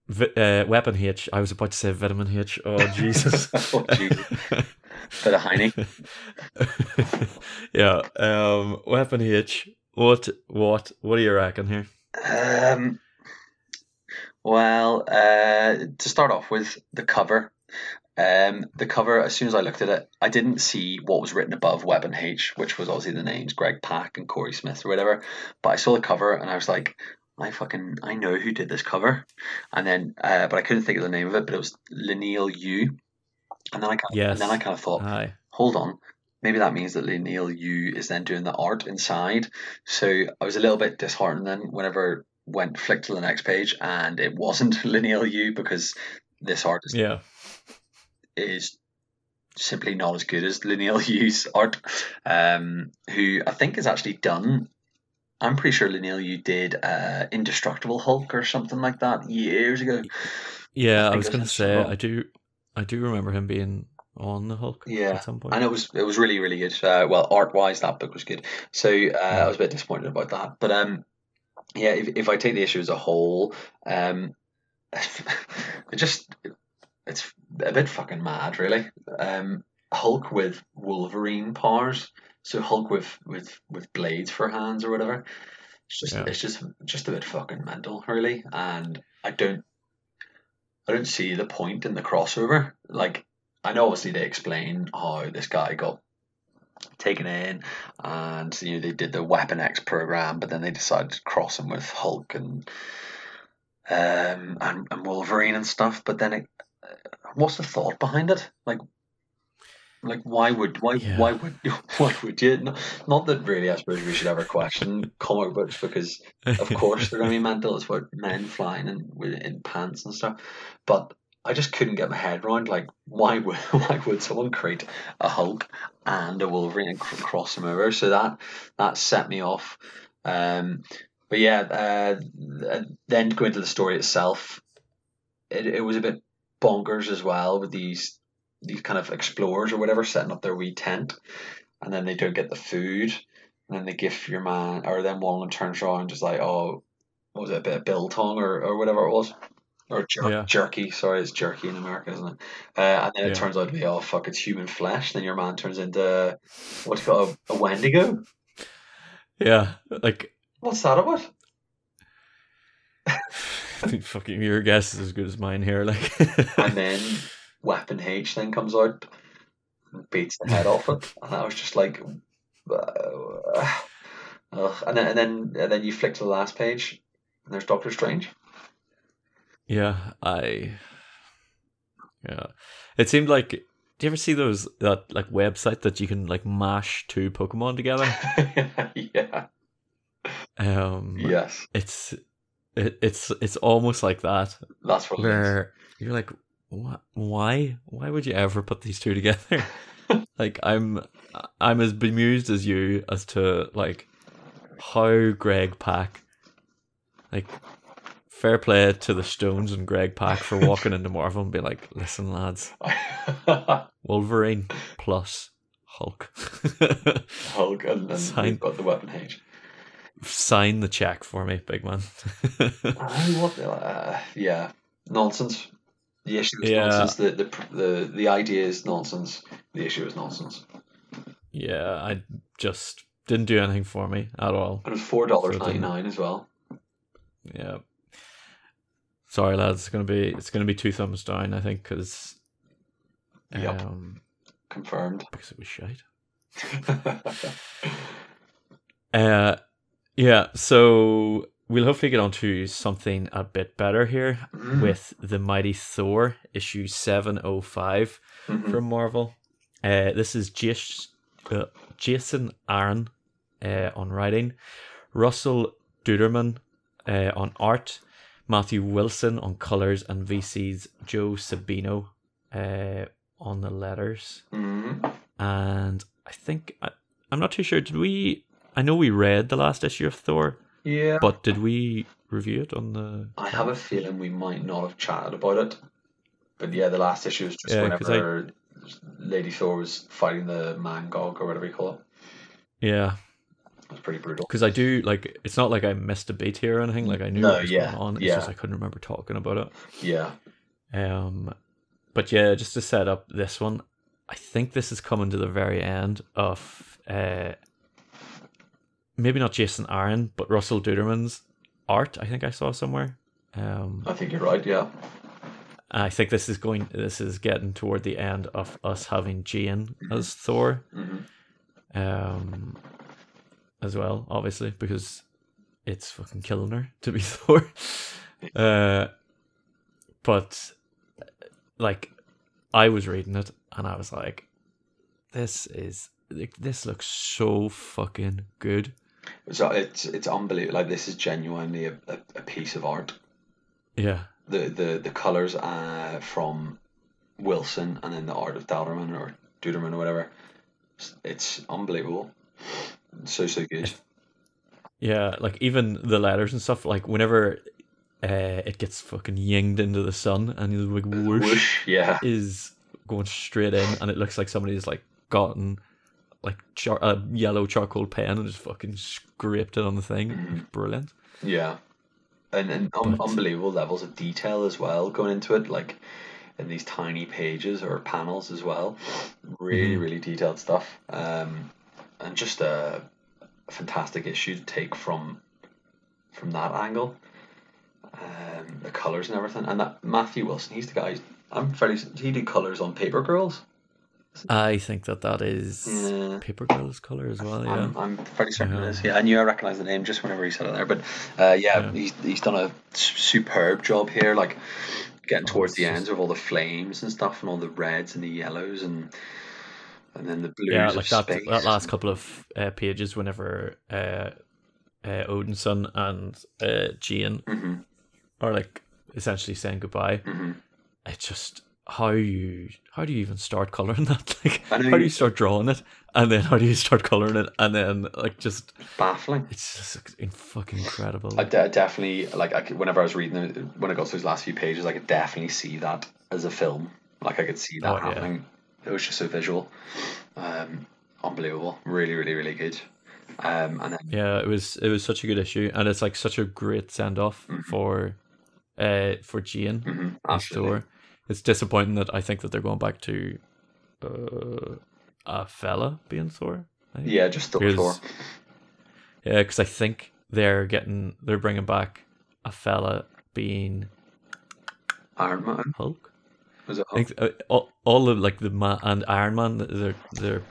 vi- uh, weapon H. I was about to say vitamin H. Oh Jesus. Oh, Jesus. Bit of Heine. yeah. Um, weapon H. What? What? What do you reckon here? Um, well, uh, to start off with the cover. Um, the cover, as soon as I looked at it, I didn't see what was written above Weapon H, which was obviously the names Greg Pak and Cory Smith or whatever. But I saw the cover and I was like, I fucking I know who did this cover, and then uh, but I couldn't think of the name of it, but it was Leinil Yu, and then I kind of, Yes. and then I kind of thought, Aye. hold on, maybe that means that Leinil Yu is then doing the art inside. So I was a little bit disheartened then whenever went flick to the next page and it wasn't Leinil Yu because this artist Yeah. is simply not as good as Leinil Yu's art. Um, who I think has actually done. I'm pretty sure Leinil Yu did uh, Indestructible Hulk or something like that years ago. Yeah. I, think was gonna say Struggle. I do. I do remember him being on the Hulk. Yeah, At some point. And it was it was really really good. Uh, well, art wise, that book was good. So uh, I was a bit disappointed about that. But um, yeah, if, if I take the issue as a whole, um, it just it's a bit fucking mad, really. Um, Hulk with Wolverine powers, so Hulk with with with blades for hands or whatever. It's just Yeah. it's just just a bit fucking mental, really. And I don't I don't see the point in the crossover. Like I know obviously they explain how this guy got taken in, and you know they did the Weapon X program, but then they decided to cross him with Hulk and um and, and Wolverine and stuff. But then it, what's the thought behind it? Like like why would why Yeah. why would why would you not, not that really I suppose we should ever question comic books because of course they're gonna be mental it's about men flying in with in pants and stuff but I just couldn't get my head around like why would why would someone create a Hulk and a Wolverine and cr- cross them over? So that that set me off. Um but yeah uh, then to go into the story itself it, it was a bit bonkers as well with these these kind of explorers or whatever setting up their wee tent, and then they don't get the food, and then they give your man, or then one turns around and just like, oh, was it, a bit of biltong or, or whatever it was, or jer- Yeah. jerky. Sorry, it's jerky in America, isn't it? Uh, and then it Yeah. turns out to be oh fuck, it's human flesh. Then your man turns into what's it called a, a Wendigo. yeah, like What's that about? I think fucking your guess is as good as mine here. Like, And then Weapon H then comes out and beats the head off it, and I was just like, uh, ugh. and then and then and then you flick to the last page, and there's Doctor Strange. Yeah, I, yeah, it seemed like. Do you ever see those that like website that you can like mash two Pokemon together? yeah. Um, Yes, it's it, it's it's almost like that that's what. it is. where you're like, what? Why? Why would you ever put these two together? like, I'm I'm as bemused as you as to like how Greg Pak, like, fair play to the Stones and Greg Pak for walking into Marvel and be like, listen, lads, Wolverine plus Hulk. Hulk and, and Sign- we've got the Weapon H. Sign the check for me, big man. I what? Uh, yeah, nonsense. The issue is Yeah. nonsense. The, the the the idea is nonsense. The issue is nonsense. yeah, I just didn't do anything for me at all. And it was four dollars ninety nine as well. Yeah. Sorry, lads. It's gonna be it's gonna be two thumbs down. I think because Yep. um, Confirmed. because it was shite. Uh, yeah. So we'll hopefully get on to something a bit better here Mm. with the Mighty Thor issue seven oh five Mhm. from Marvel. Uh, this is Jas- uh, Jason Aaron uh, on writing, Russell Dauterman uh, on art, Matthew Wilson on colors, and VC's Joe Sabino uh, on the letters. Mhm. And I think I, I'm not too sure. Did we? I know we read the last issue of Thor, Yeah. but did we review it on the? I have a feeling we might not have chatted about it. But yeah, the last issue was just Yeah, 'cause I- whenever Lady Thor was fighting the Mangog or whatever you call it. Yeah, It was pretty brutal. because I do like. It's not like I missed a beat here or anything. Like I knew No, what was yeah, going on. It's yeah. just I couldn't remember talking about it. Yeah. Um, but yeah, just to set up this one, I think this is coming to the very end of uh, maybe not Jason Aaron, but Russell Dauterman's art. I think I saw somewhere. Um, I think you're right, yeah. I think this is going. This is getting toward the end of us having Jane as Thor, hmm um, as well, obviously because it's fucking killing her to be Thor. Uh, but like, I was reading it and I was like, "This is this looks so fucking good." So it's it's unbelievable. Like this is genuinely a, a, a piece of art. Yeah, The the the colors uh, from Wilson and then the art of Dalderman or Duderman or whatever. It's, it's unbelievable. So so good. yeah. Like even the letters and stuff. Like whenever uh, it gets fucking yinged into the sun and the like whoosh, Whoosh, yeah. is going straight in, and it looks like somebody's like gotten like char- a yellow charcoal pen and just fucking scraped it on the thing. Mhm. Brilliant. Yeah, and and un- But- unbelievable levels of detail as well going into it, like in these tiny pages or panels as well. Really, Mhm. really detailed stuff. Um, and just a, a fantastic issue to take from from that angle. Um, the colors and everything, and that Matthew Wilson, he's the guy. I'm fairly. He did colors on Paper Girls. I think that that is Yeah. Paper Girl's color as well. Yeah. I'm, I'm pretty certain Yeah. it is. Yeah, I knew I recognised the name just whenever he said it there. But uh, yeah, Yeah. He's, he's done a superb job here, like getting Oh, towards the ends of all the flames and stuff, and all the reds and the yellows, and and then the blues yeah, like that. space. That last couple of uh, pages, whenever uh, uh, Odinson and uh, Jane hmm are like essentially saying goodbye, hmm it's just how you how do you even start coloring that? Like, how do you- start drawing it, and then how do you start coloring it, and then like just Baffling. it's just in- fucking incredible. I de- definitely like I could, whenever I was reading it, when I got to those last few pages, I could definitely see that as a film. Like I could see that Oh, yeah. It was just so visual, um, unbelievable. Really, really, really good. Um, and then Yeah, it was it was such a good issue, and it's like such a great send off Mhm. for uh for Jane mhm, and absolutely, It's disappointing that I think that they're going back to uh, a fella being Thor. Yeah, just Thor. Because- Thor. yeah, because I think they're getting they're bringing back a fella being Iron Man Hulk. Was it? Uh, all, all of like the man and Iron Man, they're they're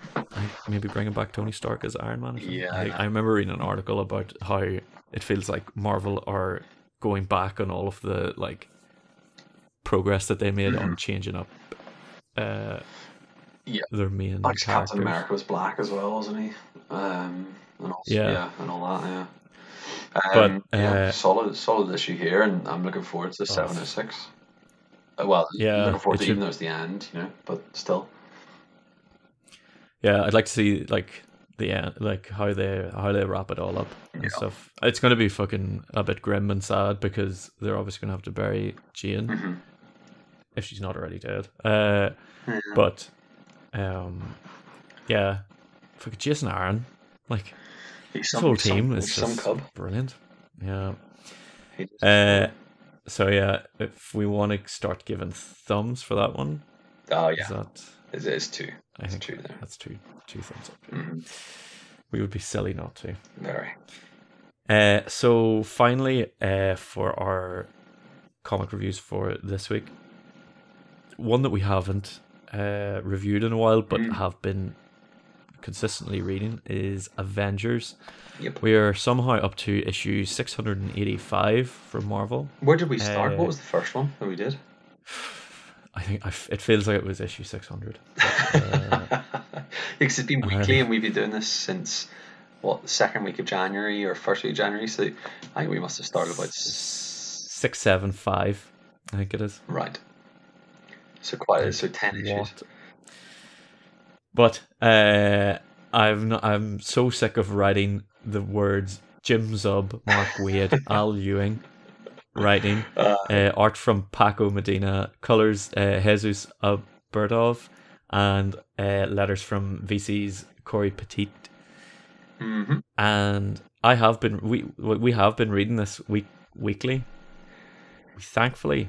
maybe bringing back Tony Stark as Iron Man. Yeah, I, I remember reading an article about how it feels like Marvel are going back on all of the like progress that they made on changing up. Uh, Yeah. their main Like Captain. America was black as well, wasn't he? Um, and also, Yeah. yeah. and all that. Yeah. But, Um, yeah, uh, solid, solid issue here, and I'm looking forward to the Oh. seven oh six. Well, Yeah, looking forward to even though it's the end, you know, but still. Yeah, I'd like to see like the end, like how they how they wrap it all up and Yeah. stuff. It's going to be fucking a bit grim and sad because they're obviously going to have to bury Jane hmm if she's not already dead. Uh, Yeah. but um, yeah, fucking Jason Aaron, like He's this some, whole team he's is some just cub. brilliant. Yeah. Uh, so yeah, if we want to start giving thumbs for that one, oh is yeah, Is that it is two. I It's think two there. that's two two thumbs up. hmm We would be silly not to. Very. Uh, so finally, uh, for our comic reviews for this week, one that we haven't uh, reviewed in a while, but Mm. have been consistently reading is Avengers. Yep. We are somehow up to issue six hundred and eighty-five from Marvel. Where did we start? Uh, what was the first one that we did? I think I f- it feels like it was issue six hundred. Uh, because it's been I- weekly, and we've been doing this since what the second week of January or first week of January. So I think we must have started about six seven five, I think it is. right. So quite so ten issues. But uh, I'm not, I'm so sick of writing the words Jim Zub, Mark Waid, Al Ewing, writing Uh, uh, art from Paco Medina, colors uh, Jesus Aburtov, and uh, letters from VC's Cory Petit. mhm. And I have been we we have been reading this week weekly. Thankfully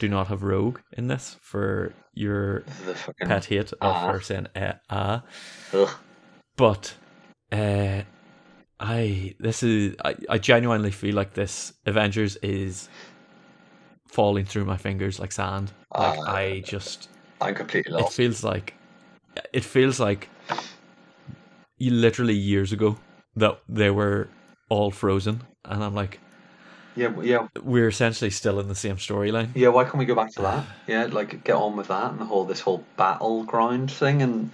do not have Rogue in this for your The fucking pet hate of Ah. her saying eh, ah. ugh. But uh, I this is I, I genuinely feel like this Avengers is falling through my fingers like sand. Like Ah. I just I'm completely lost. it feels like it feels like you literally years ago that they were all frozen and I'm like Yeah, yeah, we're essentially still in the same storyline. yeah. Why can't we go back to that? Yeah, like get on with that and the whole this whole battleground thing and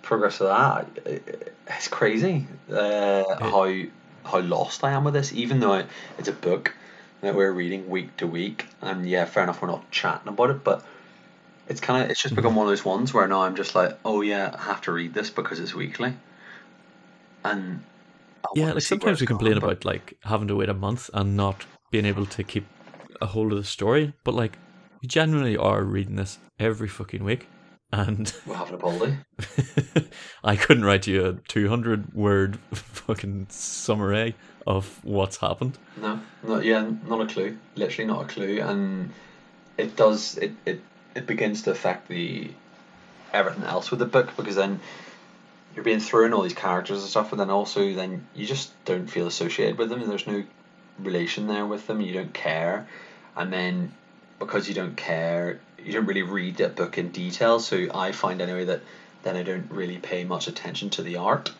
progress of that. It's crazy uh, how how lost I am with this. Even though it's a book that we're reading week to week, and yeah, fair enough, we're not chatting about it, but it's kind of it's just become one of those ones where now I'm just like, oh yeah, I have to read this because it's weekly, and I Yeah, like sometimes we complain about like having to wait a month and not being able to keep a hold of the story, but like we genuinely are reading this every fucking week, and we're having a baldy. I couldn't write you a two hundred word fucking summary of what's happened. No, not yeah, not a clue. Literally not a clue, and it does it it, it begins to affect the everything else with the book because then you're being thrown all these characters and stuff, and then also then you just don't feel associated with them. and There's no relation there with them. You don't care, and then because you don't care, you don't really read that book in detail. So I find anyway that then I don't really pay much attention to the art.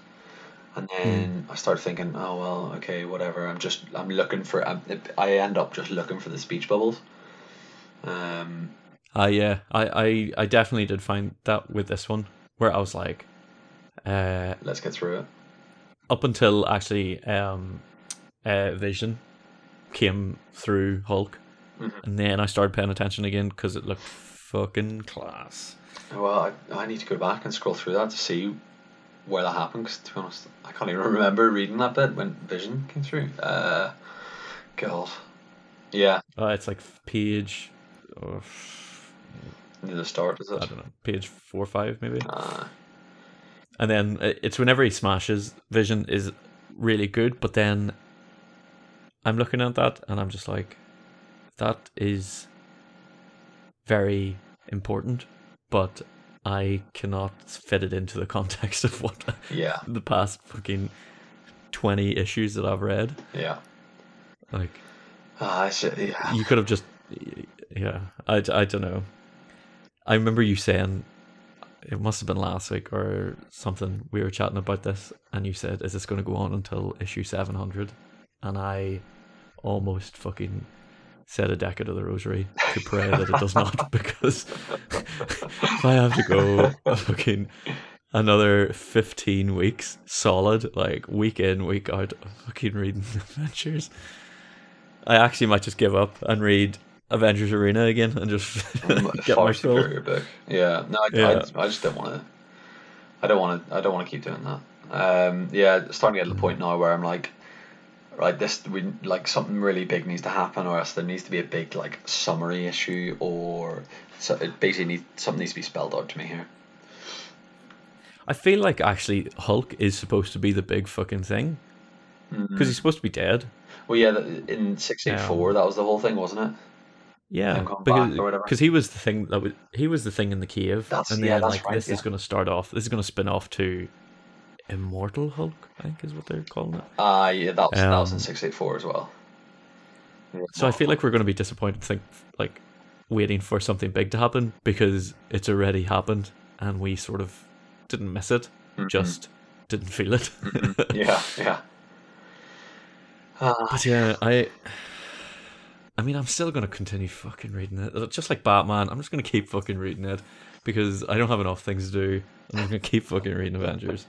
And then I start thinking, oh well, okay, whatever. I'm just I'm looking for. I'm, I end up just looking for the speech bubbles. Um, Uh, yeah, I, I, I definitely did find that with this one, where I was like, uh, let's get through it. up until actually um, uh, Vision came through Hulk, Mhm. and then I started paying attention again because it looked fucking class. Well, I, I need to go back and scroll through that to see where that happened. Because to be honest, I can't even remember reading that bit when Vision came through. Uh, God, yeah, Uh, it's like page, oh, near the start is it? I don't know, page four or five maybe. Uh, And then uh, it's whenever he smashes, Vision is really good, but then I'm looking at that and I'm just like, that is very important, but I cannot fit it into the context of what yeah, the past fucking 20 issues that I've read. yeah. Like, Ah, I should, yeah. you could have just, yeah, I, I don't know. I remember you saying, it must have been last week or something. We were chatting about this, and you said, "Is this going to go on until issue 700?" And I almost fucking said a decade of the rosary to pray that it does not, because if I have to go fucking another 15 weeks solid, like week in, week out, of fucking reading adventures, I actually might just give up and read Avengers Arena again and just get Far my fill. superior book. Yeah, no, I, Yeah. I, I just don't want to. I don't want to. I don't want to keep doing that. Um, yeah, it's starting to get to the point now where I'm like, right, this we like something really big needs to happen, or else there needs to be a big like summary issue, or so it basically needs something needs to be spelled out to me here. I feel like actually Hulk is supposed to be the big fucking thing mm-hmm. because he's supposed to be dead. Well, yeah, in six eight four, that was the whole thing, wasn't it? Yeah, because back or whatever. because he was the thing that was he was the thing in the cave, That's- and yeah, like right, this is going to start off. This is going to spin off to Immortal Hulk, I think is what they're calling it. Ah, yeah, that was that was in Um, six eight four as well. So I feel like we're going to be disappointed, think like waiting for something big to happen because it's already happened and we sort of didn't miss it, Mhm. just didn't feel it. yeah, yeah. Ah, But yeah, I. I mean, I'm still gonna continue fucking reading it. Just like Batman, I'm just gonna keep fucking reading it because I don't have enough things to do. I'm just gonna keep fucking reading Avengers.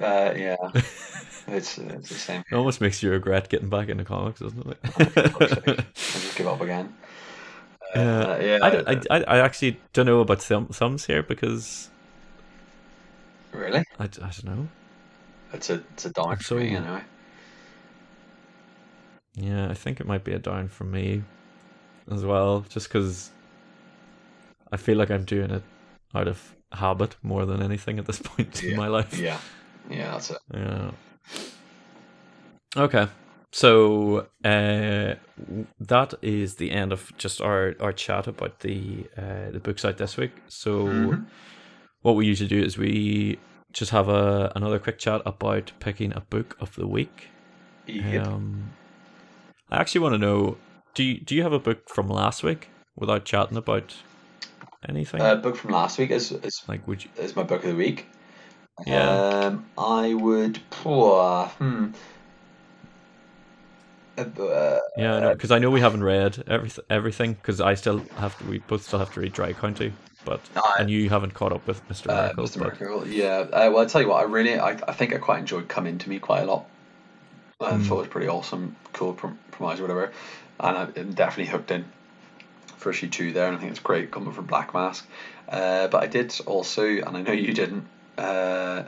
Uh, yeah, it's it's the same. It almost makes you regret getting back into comics, doesn't it? I just give up again. Uh, Uh, yeah, I, I, I, I actually don't know about thumb, thumbs here because really, I, I don't know. it's a it's a downer I'm for me anyway. Yeah, I think it might be a down for me as well, just because I feel like I'm doing it out of habit more than anything at this point in my life. Yeah, yeah, that's it. Yeah. Okay. So uh, that is the end of just our, our chat about the uh, the books out this week. So Mhm. what we usually do is we just have a another quick chat about picking a book of the week. Yep. Um, I actually want to know do you, do you have a book from last week without chatting about anything? Uh, book from last week is is, like would you? is my book of the week. Yeah. Um, I would. Uh, hmm. Uh, Yeah, because I know we haven't read everything. Everything because I still have to. We both still have to read Dry County, but I- and you haven't caught up with Mister Uh, Miracle. Mr. Miracle, yeah. Uh, well, I tell you what, I really, I, I think I quite enjoyed Come Into Me quite a lot. I Mm. thought it was pretty awesome, cool prom- promise or whatever, and I'm definitely hooked in for issue two there, and I think it's great coming from Black Mask. Uh, but I did also, and I know you didn't. Uh,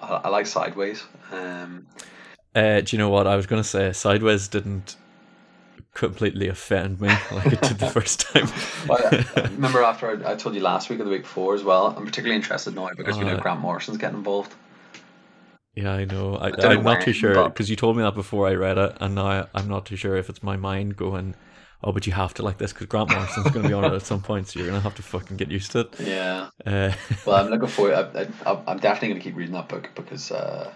I, I like Sideways. Um, Uh, do you know what I was going to say? Sideways didn't completely offend me like it did the first time. well, I, I remember after I, I told you last week or the week before as well. I'm particularly interested now because we know Uh, Grant Morrison's getting involved. yeah, I know. I, I'm not too sure because you told me that before I read it, and now I'm not too sure if it's my mind going. Oh, but you have to like this because Grant Morrison's going to be on it at some point, so you're going to have to fucking get used to it. Yeah. Uh, Well, I'm looking forward. I, I, I'm definitely going to keep reading that book because uh,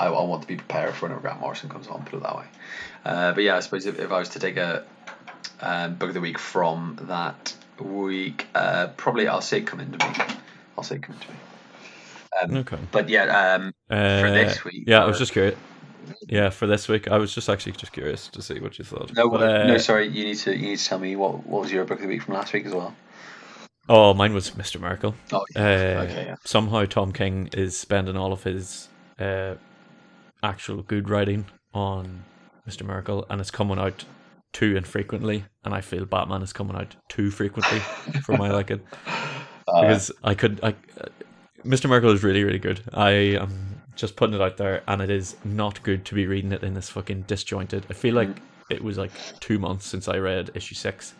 I, I want to be prepared for whenever Grant Morrison comes on. Put it that way. Uh, but yeah, I suppose if, if I was to take a um, book of the week from that week. Uh, probably I'll say it come into me. I'll say it come into me. Um, Okay. But yeah, um, Uh, for this week. yeah, I was just curious. Yeah, for this week, I was just actually just curious to see what you thought. No, But, uh, no, sorry. You need to you need to tell me what what was your book of the week from last week as well. Oh, mine was Mr. Miracle. Oh, Uh, okay, yeah. Somehow Tom King is spending all of his uh, actual good writing on Mr. Miracle, and it's coming out too infrequently. And I feel Batman is coming out too frequently for my liking Uh, because I could. I, uh, Mr. Miracle is really, really good. I am just putting it out there, and it is not good to be reading it in this fucking disjointed. I feel like Mm. it was like two months since I read issue six,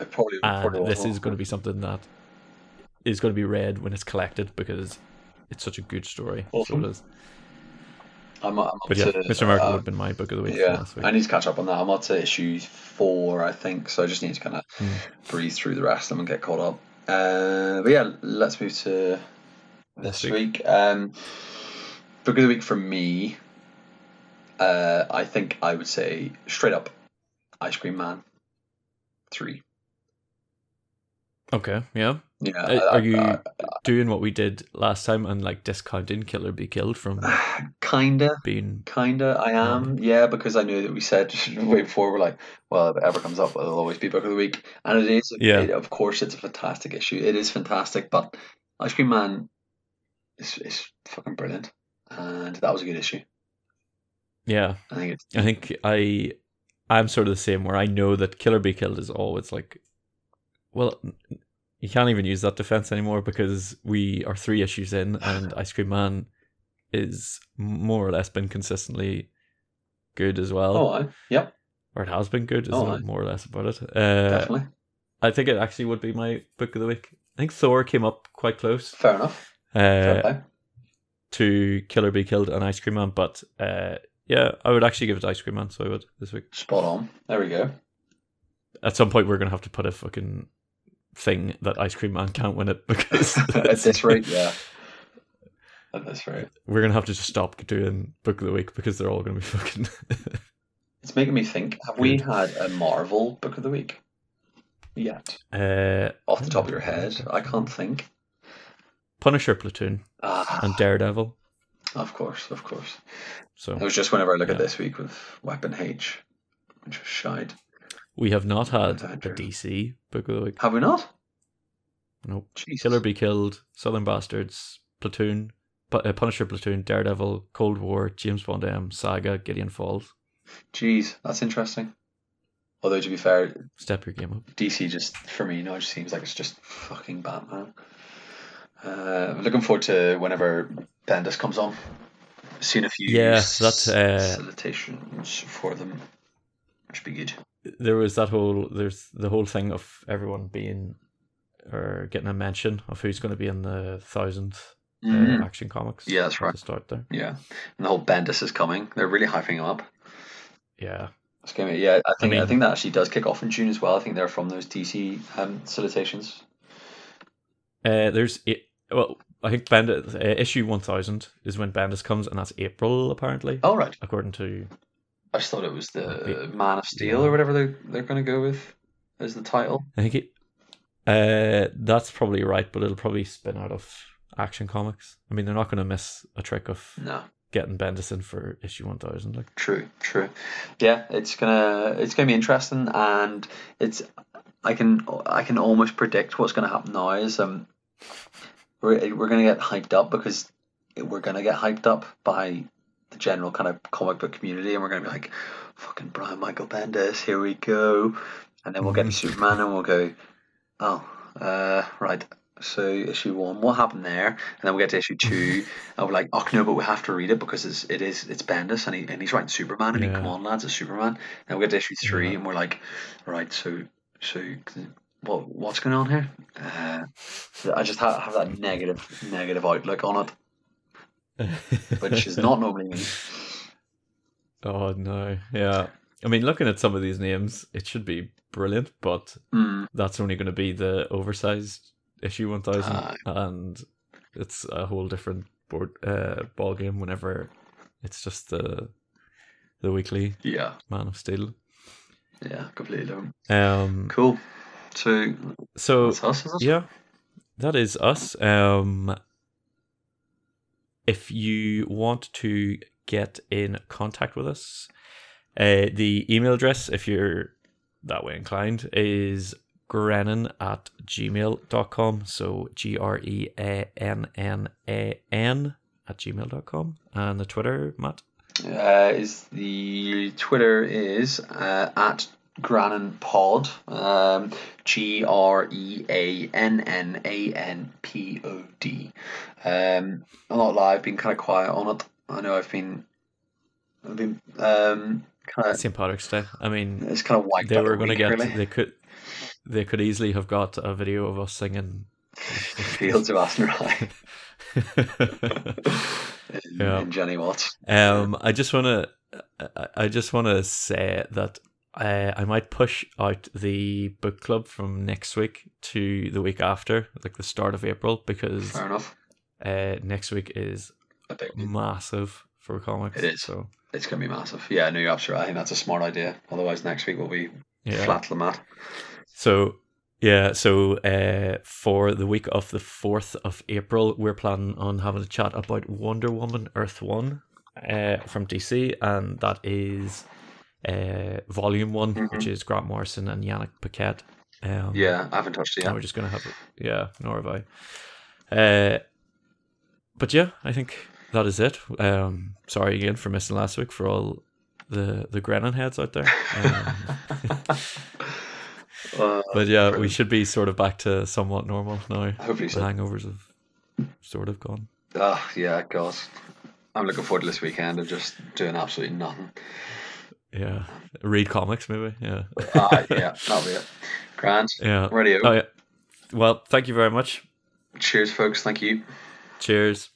it probably, and probably this is going to be something that is going to be read when it's collected because it's such a good story. Awesome. So it is. I'm, I'm up But yeah, to, Mr. Miracle uh, would have been my book of the week Yeah, last week. I need to catch up on that. I'm up to issue four, I think, so I just need to kind of Hmm. breathe through the rest of them and get caught up. Uh, but yeah, let's move to this This week. Um, book of the week for me, uh, I think I would say straight up, Ice Cream Man, three. Okay, yeah. Yeah, Uh, I- are you doing what we did last time and like discounting Kill or Be Killed from kinda. being? Kinda, I am, yeah, because I knew that we said way before we're like, well, if it ever comes up, it'll always be book of the week, and it is. Yeah. it- of course, it's a fantastic issue. It is fantastic, but Ice Cream Man is is fucking brilliant, and that was a good issue. Yeah, I think it's I think I I'm sort of the same where I know that Kill or Be Killed is always like well you can't even use that defense anymore because we are three issues in and Ice Cream Man is more or less been consistently good as well. oh, I, yep, Or it has been good is Oh, more or less about it. Uh, definitely, I think it actually would be my book of the week. I think Thor came up quite close fair enough. Uh, play. To Kill or Be Killed and Ice Cream Man, but uh, yeah, I would actually give it to Ice Cream Man, so I would this week. Spot on. There we go. at some point we're gonna have to put a fucking thing that Ice Cream Man can't win it because At this rate, yeah. At this rate, we're gonna have to just stop doing book of the week because they're all gonna be fucking. it's making me think. Have we had a Marvel book of the week yet? uh, Off the top of your head, I can't think. Punisher Platoon Ah, and Daredevil. of course, of course. So it was just whenever I look at this week with Weapon H, which was shite. we have not had a DC book of the week. Have we not? Nope. Jesus. Kill or Be Killed, Southern Bastards, Platoon, uh, Punisher Platoon, Daredevil, Cold War, James Bond M, Saga, Gideon Falls. Jeez, that's interesting. Although to be fair, Step your game up. DC just for me you now just seems like it's just fucking Batman. Uh, I'm looking forward to whenever Bendis comes on. Seen a few Yeah, that, uh, solicitations for them, which would be good. there was that whole there's the whole thing of everyone being or getting a mention of who's going to be in the thousandth Mhm. uh, action comics. Yeah, that's right. The start there. Yeah, and the whole Bendis is coming. They're really hyping him up. Yeah, It's gonna be, yeah, I think I, mean- think that actually does kick off in June as well. I think they're from those DC um, solicitations. uh, there's it. Well, I think Bendis uh, issue one thousand is when Bendis comes, and that's April apparently, Oh right, according to. I just thought it was the. Man of Steel or whatever they they're gonna go with as the title. I think it. Uh, that's probably right, but it'll probably spin out of Action Comics. I mean, they're not going to miss a trick of No, getting Bendis in for issue one thousand. Like, true, true. Yeah, it's gonna it's gonna be interesting, and it's I can I can almost predict what's gonna happen now. Is um we're we're gonna get hyped up because we're gonna get hyped up by the general kind of comic book community, and we're gonna be like, fucking Brian Michael Bendis, here we go, and then we'll get to Superman, and we'll go, oh, uh, right. So issue one, what happened there? And then we get to issue two, and we're like, oh no, but we have to read it because it's it is it's Bendis, and he and he's writing Superman. I mean, Yeah. come on, lads, it's Superman. And we get to issue three, Yeah. and we're like, right, so so what what's going on here? Uh, I just have, have that negative negative outlook on it, which is not normally me. Oh no, yeah. I mean, looking at some of these names, it should be brilliant, but Mm, that's only going to be the oversized issue one thousand, Aye. and it's a whole different board uh, ball game. Whenever it's just the the weekly yeah, Man of Steel. Yeah, completely different. Um, Cool. So so that's us, is it? yeah, that is us. Um, if you want to get in contact with us, uh, the email address, if you're that way inclined, is greannan at gmail.com. So G R E A N N A N at gmail.com. And the Twitter, Matt? Uh, is the Twitter is uh, at Greannan Pod, um, G R E A N N A N P O D. Um, I'm not lie, I've been kind of quiet on it. I know I've been, I've been um, kind of. St. Patrick's Day. I mean, It's kind of wiped they were going to get, really. they could, they could easily have got a video of us singing. Fields of in, Yeah. in Jenny Watts. Um, I just want to, I- I just want to say that I, I might push out the book club from next week to the week after, like the start of April, because Fair enough. uh, next week is I think massive for comics. It is. So it's going to be massive. Yeah, no, you're absolutely right. I think that's a smart idea. Otherwise, next week will be yeah. flat the mat. So yeah, so uh, for the week of the fourth of April, we're planning on having a chat about Wonder Woman Earth One uh, from DC, and that is uh, Volume One, Mhm. which is Grant Morrison and Yannick Paquette. Um, Yeah, I haven't touched it yet. we're just gonna have it. Yeah, nor have I. Uh, but yeah, I think that is it. Um, sorry again for missing last week for all the the Greannan heads out there. Um, Uh, But yeah, we should be sort of back to somewhat normal now. hopefully The so. hangovers have sort of gone. Ah, yeah, God. I'm looking forward to this weekend of just doing absolutely nothing. Yeah, read comics maybe. Yeah, Ah, yeah, that'll be it. Grand. yeah. Radio. Oh yeah. Well, thank you very much. Cheers, folks. Thank you. Cheers.